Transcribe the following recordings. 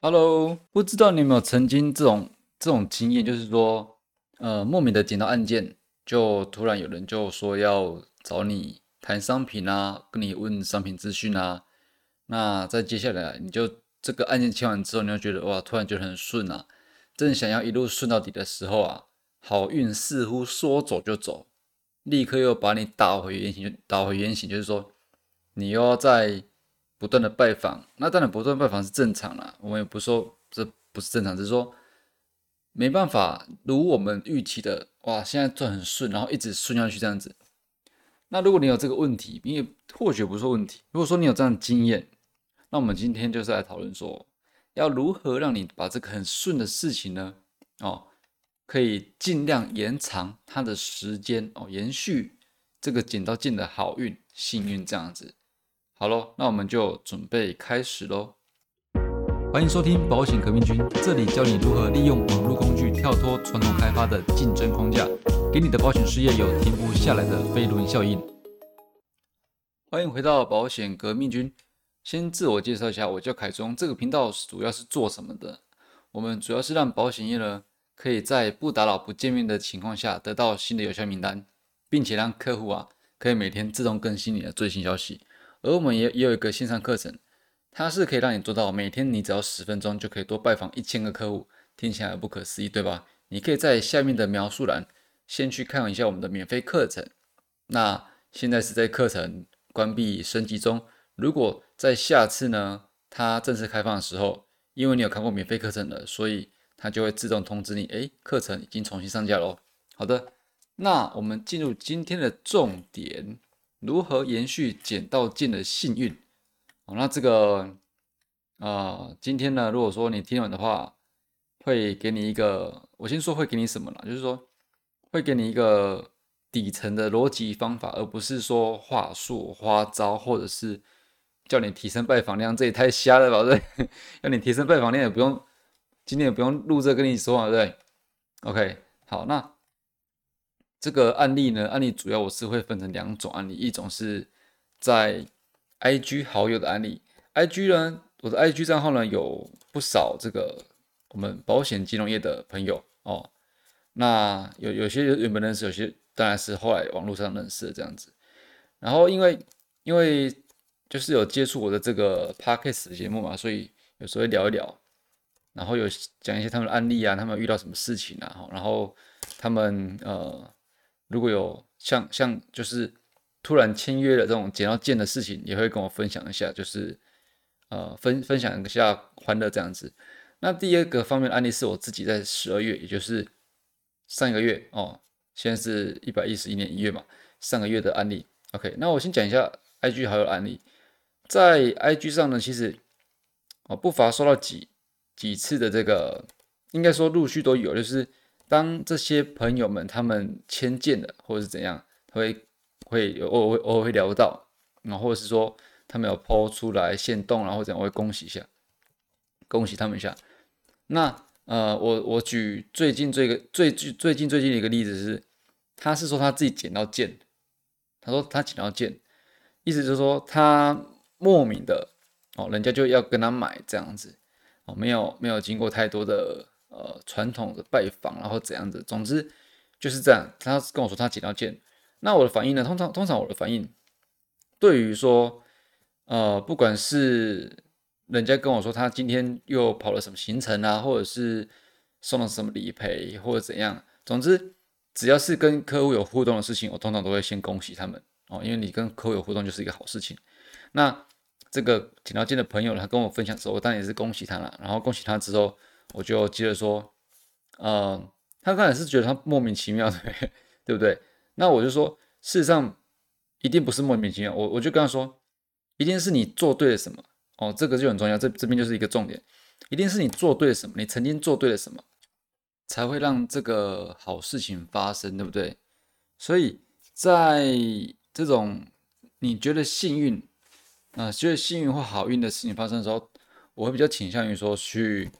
Hello，不知道你有没有曾经这种这种经验，就是说，呃，莫名的捡到案件，就突然有人就说要找你谈商品啊，跟你问商品资讯啊，那在接下来你就这个案件签完之后，你就觉得哇，突然觉得很顺啊，正想要一路顺到底的时候啊，好运似乎说走就走，立刻又把你打回原形，打回原形，就是说，你又要在。不断的拜访，那当然不断拜访是正常啦。我们也不说这不是正常，只是说没办法如我们预期的，哇，现在赚很顺，然后一直顺下去这样子。那如果你有这个问题，你也或许不是问题。如果说你有这样的经验，那我们今天就是来讨论说，要如何让你把这个很顺的事情呢？哦，可以尽量延长它的时间哦，延续这个捡到剑的好运、幸运这样子。好喽，那我们就准备开始喽。欢迎收听保险革命军，这里教你如何利用网络工具跳脱传统开发的竞争框架，给你的保险事业有停不下来的飞轮效应。欢迎回到保险革命军，先自我介绍一下，我叫凯中。这个频道主要是做什么的？我们主要是让保险业呢，可以在不打扰、不见面的情况下，得到新的有效名单，并且让客户啊，可以每天自动更新你的最新消息。而我们也也有一个线上课程，它是可以让你做到每天你只要十分钟就可以多拜访一千个客户，听起来不可思议，对吧？你可以在下面的描述栏先去看一下我们的免费课程。那现在是在课程关闭升级中，如果在下次呢它正式开放的时候，因为你有看过免费课程了，所以它就会自动通知你，诶，课程已经重新上架喽。好的，那我们进入今天的重点。如何延续捡到剑的幸运？哦，那这个啊，今天呢，如果说你听完的话，会给你一个，我先说会给你什么呢？就是说会给你一个底层的逻辑方法，而不是说话术、花招，或者是叫你提升拜访量，这也太瞎了吧？对，要你提升拜访量也不用，今天也不用录这跟你说嘛，对？OK，好，那。这个案例呢，案例主要我是会分成两种案例，一种是在 IG 好友的案例，IG 呢，我的 IG 账号呢有不少这个我们保险金融业的朋友哦，那有有些原本认识，有些当然是后来网络上认识的这样子，然后因为因为就是有接触我的这个 Podcast 节目嘛，所以有时候会聊一聊，然后有讲一些他们的案例啊，他们遇到什么事情啊，然后他们呃。如果有像像就是突然签约的这种捡到剑的事情，也会跟我分享一下，就是呃分分享一下欢乐这样子。那第二个方面的案例是我自己在十二月，也就是上个月哦，现在是一百一十一年一月嘛，上个月的案例。OK，那我先讲一下 IG 好友案例，在 IG 上呢，其实哦不乏收到几几次的这个，应该说陆续都有，就是。当这些朋友们他们签见了，或者是怎样，会会有偶尔偶尔会聊到，然后或者是说他们有抛出来现动，然后这样我会恭喜一下，恭喜他们一下。那呃，我我举最近这个最最最近最近的一个例子是，他是说他自己捡到剑，他说他捡到剑，意思就是说他莫名的哦，人家就要跟他买这样子哦，没有没有经过太多的。呃，传统的拜访，然后怎样子，总之就是这样。他跟我说他捡到剑，那我的反应呢？通常通常我的反应，对于说，呃，不管是人家跟我说他今天又跑了什么行程啊，或者是送了什么理赔或者怎样，总之只要是跟客户有互动的事情，我通常都会先恭喜他们哦，因为你跟客户有互动就是一个好事情。那这个捡到剑的朋友，他跟我分享之后，我当然也是恭喜他了。然后恭喜他之后。我就接着说，呃，他刚才是觉得他莫名其妙的，对不对？那我就说，事实上一定不是莫名其妙。我我就跟他说，一定是你做对了什么哦，这个就很重要。这这边就是一个重点，一定是你做对了什么，你曾经做对了什么，才会让这个好事情发生，对不对？所以在这种你觉得幸运啊，觉得幸运或好运的事情发生的时候，我会比较倾向于说去。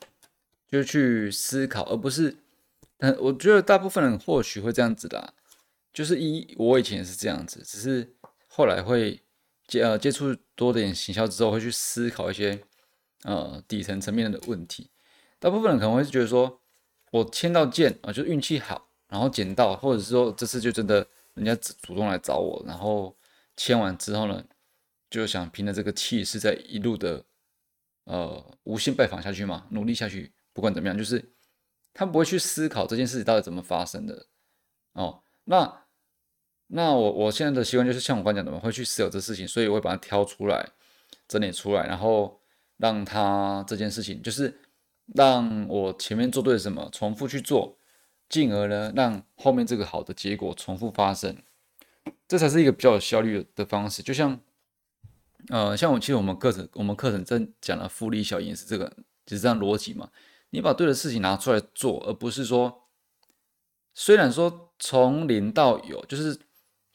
就去思考，而不是，但我觉得大部分人或许会这样子的，就是一我以前也是这样子，只是后来会接呃接触多点行销之后，会去思考一些呃底层层面的问题。大部分人可能会觉得说，我签到件啊，就运气好，然后捡到，或者是说这次就真的人家主动来找我，然后签完之后呢，就想凭着这个气势在一路的呃无限拜访下去嘛，努力下去，不管怎么样，就是他不会去思考这件事情到底怎么发生的哦。那那我我现在的习惯就是像我刚讲的嘛，会去思考这事情，所以我会把它挑出来，整理出来，然后让他这件事情就是。让我前面做对什么，重复去做，进而呢，让后面这个好的结果重复发生，这才是一个比较有效率的方式。就像，呃，像我其实我们课程，我们课程正讲了复利效应是这个，就是这样逻辑嘛。你把对的事情拿出来做，而不是说，虽然说从零到有，就是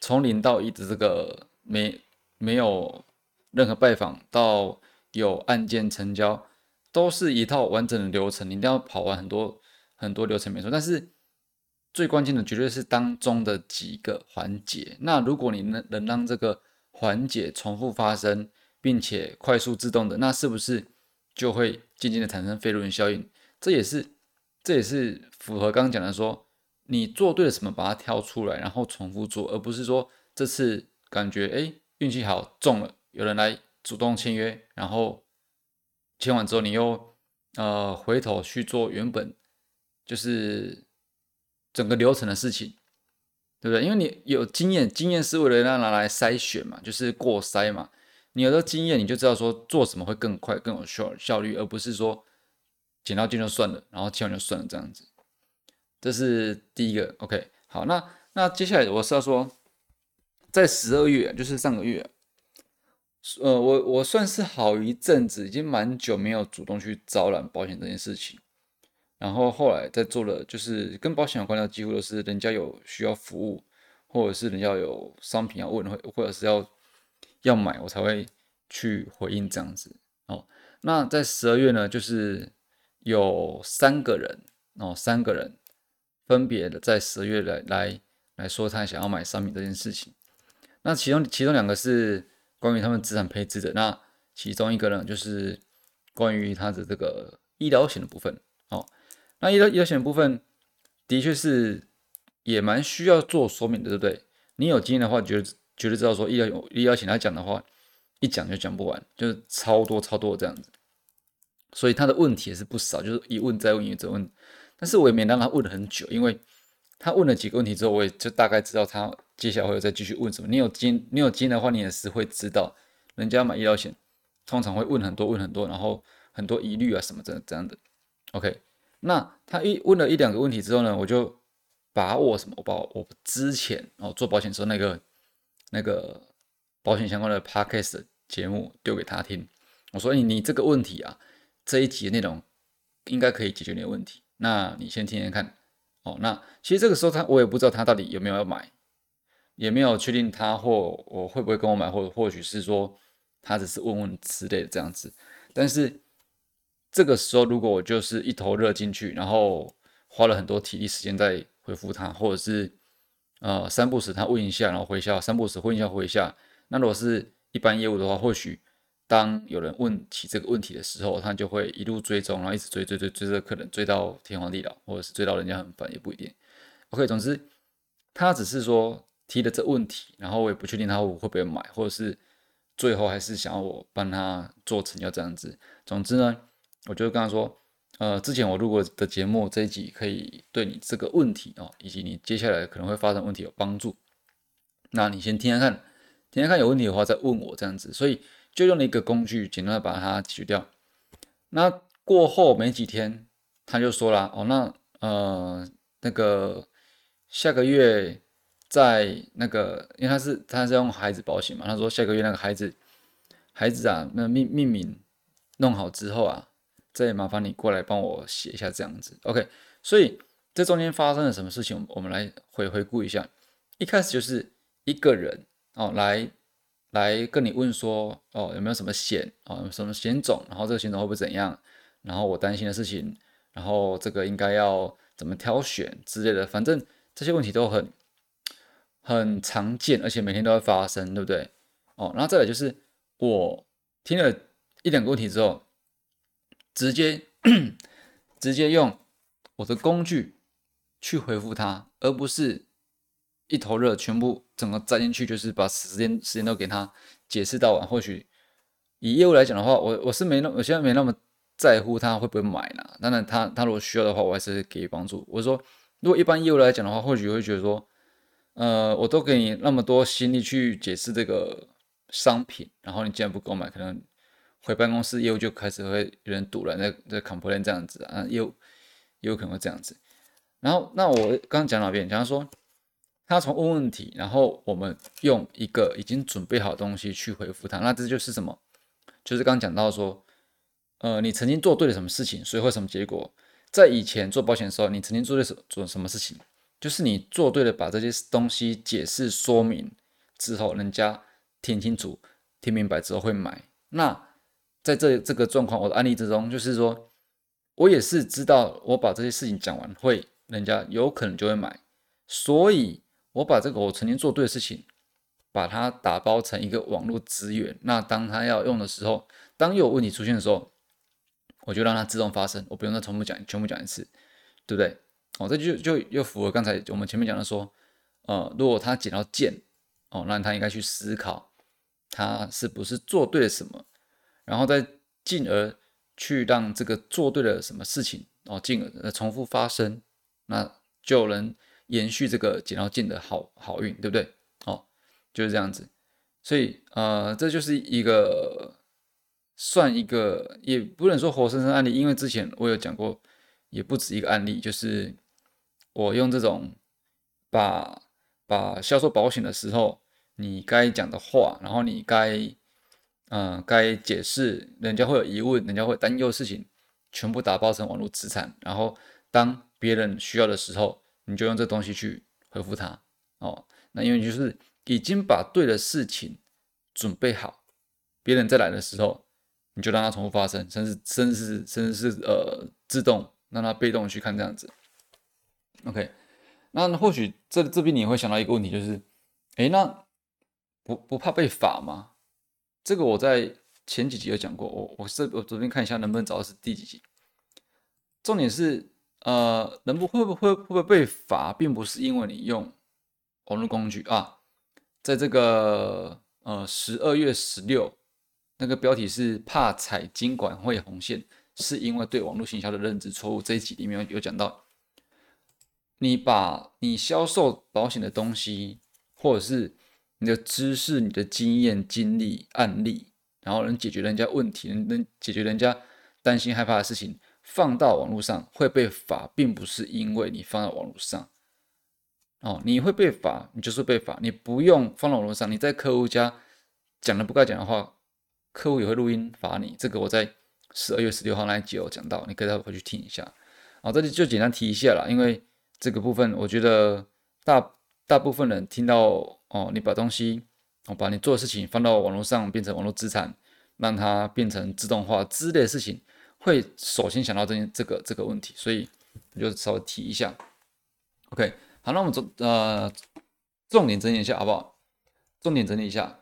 从零到一的这个没没有任何拜访到有案件成交。都是一套完整的流程，你一定要跑完很多很多流程没错。但是最关键的绝对是当中的几个环节。那如果你能能让这个环节重复发生，并且快速自动的，那是不是就会渐渐的产生飞轮效应？这也是这也是符合刚刚讲的说，你做对了什么，把它挑出来，然后重复做，而不是说这次感觉哎运气好中了，有人来主动签约，然后。签完之后，你又呃回头去做原本就是整个流程的事情，对不对？因为你有经验，经验是为了让拿来筛选嘛，就是过筛嘛。你有了经验，你就知道说做什么会更快、更有效效率，而不是说捡到件就算了，然后签完就算了这样子。这是第一个。OK，好，那那接下来我是要说，在十二月，就是上个月。呃，我我算是好一阵子，已经蛮久没有主动去招揽保险这件事情。然后后来在做了，就是跟保险有关的，几乎都是人家有需要服务，或者是人家有商品要问，或或者是要要买，我才会去回应这样子。哦，那在十二月呢，就是有三个人哦，三个人分别的在十月来来来说他想要买商品这件事情。那其中其中两个是。关于他们资产配置的那其中一个呢，就是关于他的这个医疗险的部分。哦，那医疗医疗险部分的确是也蛮需要做说明的，对不对？你有经验的话，觉得绝对知道说医疗医疗险来讲的话，一讲就讲不完，就是超多超多这样子。所以他的问题也是不少，就是一问再问，一直问。但是我也没让他问了很久，因为他问了几个问题之后，我也就大概知道他。接下来会再继续问什么？你有金，你有金的话，你也是会知道，人家买医疗险通常会问很多，问很多，然后很多疑虑啊什么这这样的。OK，那他一问了一两个问题之后呢，我就把我什么，我把我之前哦做保险时候那个那个保险相关的 podcast 节目丢给他听。我说你你这个问题啊，这一集的内容应该可以解决你的问题，那你先听听看。哦，那其实这个时候他我也不知道他到底有没有要买。也没有确定他或我会不会跟我买，或者或许是说他只是问问之类的这样子。但是这个时候，如果我就是一头热进去，然后花了很多体力时间在回复他，或者是呃三步时他问一下，然后回一下，三步时问一下回一下。那如果是一般业务的话，或许当有人问起这个问题的时候，他就会一路追踪，然后一直追追追追这客人，追到天荒地老，或者是追到人家很烦也不一定。OK，总之他只是说。提了这问题，然后我也不确定他会不会买，或者是最后还是想要我帮他做成要这样子。总之呢，我就跟他说，呃，之前我录过的节目这一集可以对你这个问题哦，以及你接下来可能会发生问题有帮助。那你先听听看，听听看有问题的话再问我这样子。所以就用了一个工具，简单的把它解决掉。那过后没几天，他就说了，哦，那呃那个下个月。在那个，因为他是他是用孩子保险嘛，他说下个月那个孩子孩子啊，那命命名弄好之后啊，再麻烦你过来帮我写一下这样子，OK。所以这中间发生了什么事情，我们来回回顾一下。一开始就是一个人哦，来来跟你问说，哦有没有什么险哦，什么险种，然后这个险种会不会怎样，然后我担心的事情，然后这个应该要怎么挑选之类的，反正这些问题都很。很常见，而且每天都会发生，对不对？哦，然后再来就是我听了一两个问题之后，直接 直接用我的工具去回复他，而不是一头热，全部整个栽进去，就是把时间时间都给他解释到完。或许以业务来讲的话，我我是没那我现在没那么在乎他会不会买啦。当然，他他如果需要的话，我还是给予帮助。我说，如果一般业务来讲的话，或许会觉得说，呃，我都给你那么多心力去解释这个商品，然后你既然不购买，可能。回办公室业务就开始会有人堵了，那这 complain 这样子啊，业务也有可能会这样子。然后，那我刚刚讲哪边？讲说他从问问题，然后我们用一个已经准备好的东西去回复他，那这就是什么？就是刚刚讲到说，呃，你曾经做对了什么事情，所以会什么结果？在以前做保险的时候，你曾经做对什做什么事情？就是你做对了，把这些东西解释说明之后，人家听清楚、听明白之后会买。那在这这个状况，我的案例之中，就是说，我也是知道，我把这些事情讲完，会人家有可能就会买，所以我把这个我曾经做对的事情，把它打包成一个网络资源。那当他要用的时候，当有问题出现的时候，我就让它自动发生，我不用再重复讲，全部讲一次，对不对？哦，这就就又符合刚才我们前面讲的说，呃，如果他捡到剑，哦，那他应该去思考，他是不是做对了什么。然后再进而去让这个做对了什么事情哦，进而重复发生，那就能延续这个捡到剑的好好运，对不对？哦，就是这样子。所以呃，这就是一个算一个，也不能说活生生案例，因为之前我有讲过，也不止一个案例，就是我用这种把把销售保险的时候，你该讲的话，然后你该。嗯，该解释，人家会有疑问，人家会担忧事情，全部打包成网络资产，然后当别人需要的时候，你就用这东西去回复他。哦，那因为就是已经把对的事情准备好，别人再来的时候，你就让它重复发生，甚至甚至是甚至是呃自动让它被动去看这样子。OK，那或许这这边你会想到一个问题，就是，哎，那不不怕被罚吗？这个我在前几集有讲过，我我是我昨天看一下能不能找到是第几集。重点是，呃，能不会不会会不会被罚，并不是因为你用网络工具啊。在这个呃十二月十六，那个标题是怕踩金管会红线，是因为对网络行销的认知错误。这一集里面有讲到，你把你销售保险的东西，或者是。你的知识、你的经验、经历、案例，然后能解决人家问题，能能解决人家担心害怕的事情，放到网络上会被罚，并不是因为你放到网络上，哦，你会被罚，你就是被罚，你不用放到网络上，你在客户家讲了不该讲的话，客户也会录音罚你。这个我在十二月十六号那一集有讲到，你可以再回去听一下。哦，这里就简单提一下啦，因为这个部分我觉得大。大部分人听到哦，你把东西，哦，把你做的事情放到网络上变成网络资产，让它变成自动化之类的事情，会首先想到这这个这个问题，所以我就稍微提一下。OK，好，那我们重呃重点整理一下好不好？重点整理一下，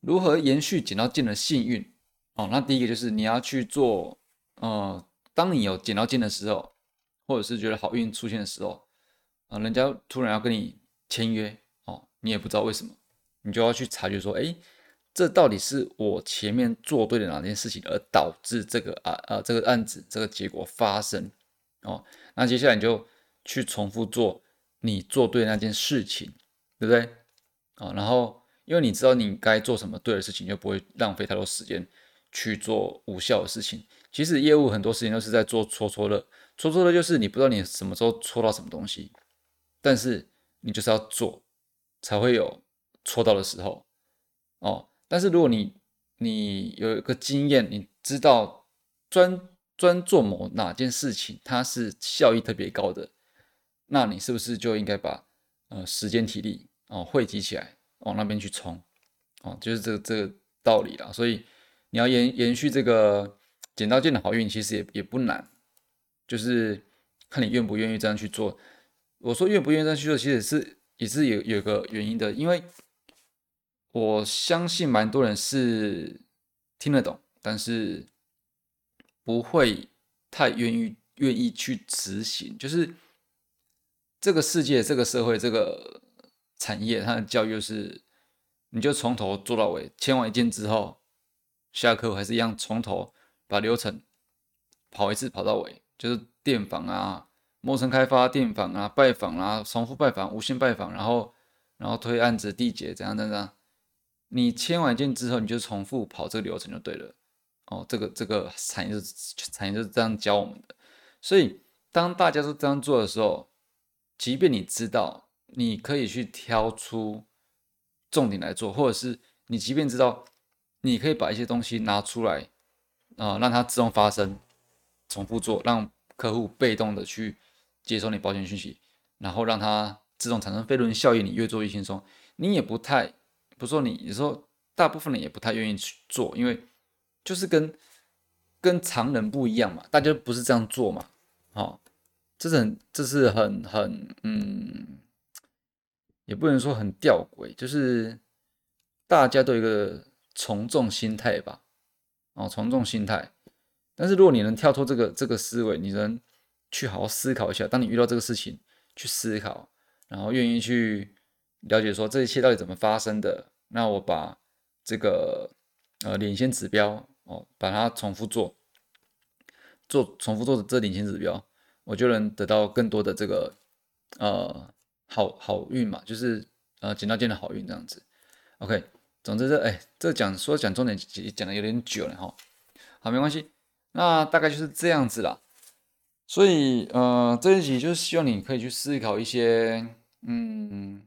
如何延续捡到剑的幸运？哦，那第一个就是你要去做，呃，当你有捡到剑的时候，或者是觉得好运出现的时候，啊，人家突然要跟你。签约哦，你也不知道为什么，你就要去察觉说，哎，这到底是我前面做对了哪件事情，而导致这个啊啊这个案子这个结果发生哦。那接下来你就去重复做你做对那件事情，对不对？啊，然后因为你知道你该做什么对的事情，就不会浪费太多时间去做无效的事情。其实业务很多事情都是在做搓搓乐，搓搓乐就是你不知道你什么时候搓到什么东西，但是。你就是要做，才会有戳到的时候哦。但是如果你你有一个经验，你知道专专做某哪件事情，它是效益特别高的，那你是不是就应该把呃时间体力哦汇集起来往那边去冲哦？就是这个这个道理啦。所以你要延延续这个捡到剑的好运，其实也也不难，就是看你愿不愿意这样去做。我说愿不愿意这样去做，其实是也是有有个原因的，因为我相信蛮多人是听得懂，但是不会太愿意愿意去执行，就是这个世界、这个社会、这个产业，它的教育是，你就从头做到尾，签完一件之后，下课还是一样从头把流程跑一次跑到尾，就是电访啊、陌生开发、电访啊、拜访啊、重复拜访、无限拜访，然后然后推案子、递解怎样怎样，你签完件之后，你就重复跑这个流程就对了。哦，这个这个产业是产业就是这样教我们的，所以当大家都这样做的时候，即便你知道你可以去挑出重点来做，或者是你即便知道你可以把一些东西拿出来啊，让它自动发生，重复做，让客户被动的去接收你保险讯息，然后让它自动产生飞轮效应，你越做越轻松，你也不太不说你，有时候大部分人也不太愿意去做，因为。就是跟跟常人不一样嘛，大家不是这样做嘛，好，这是很这是很很嗯，也不能说很吊诡，就是大家都有一个从众心态吧，哦，从众心态。但是如果你能跳脱这个这个思维，你能去好好思考一下，当你遇到这个事情去思考，然后愿意去了解说这一切到底怎么发生的，那我把这个呃领先指标。哦，把它重复做，做重复做的这领先指标，我就能得到更多的这个呃好好运嘛，就是呃捡到件的好运这样子。OK，总之这哎这讲说讲重点讲的有点久了哈，好没关系，那大概就是这样子啦。所以呃这一集就是希望你可以去思考一些，嗯，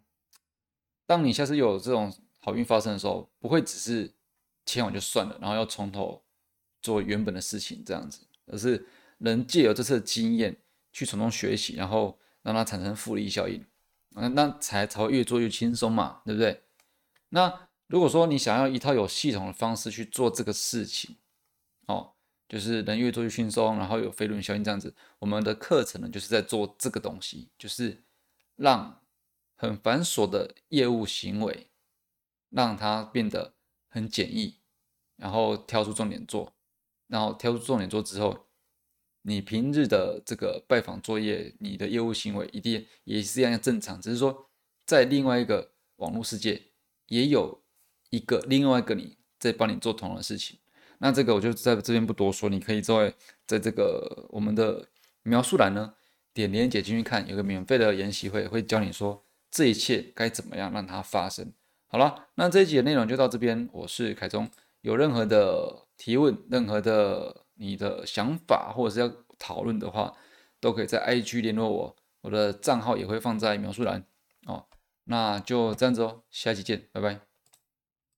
当你下次有这种好运发生的时候，不会只是。签完就算了，然后要从头做原本的事情，这样子，而是能借由这次的经验去从中学习，然后让它产生复利效应，啊，那才才会越做越轻松嘛，对不对？那如果说你想要一套有系统的方式去做这个事情，哦，就是能越做越轻松，然后有飞轮效应这样子，我们的课程呢就是在做这个东西，就是让很繁琐的业务行为让它变得很简易。然后挑出重点做，然后挑出重点做之后，你平日的这个拜访作业，你的业务行为一定也是一样正常，只是说在另外一个网络世界，也有一个另外一个你在帮你做同样的事情。那这个我就在这边不多说，你可以在在这个我们的描述栏呢点连接进去看，有个免费的研习会，会教你说这一切该怎么样让它发生。好了，那这一集的内容就到这边，我是凯中。有任何的提问，任何的你的想法，或者是要讨论的话，都可以在 IG 联络我，我的账号也会放在描述栏哦。那就这样子哦，下期见，拜拜。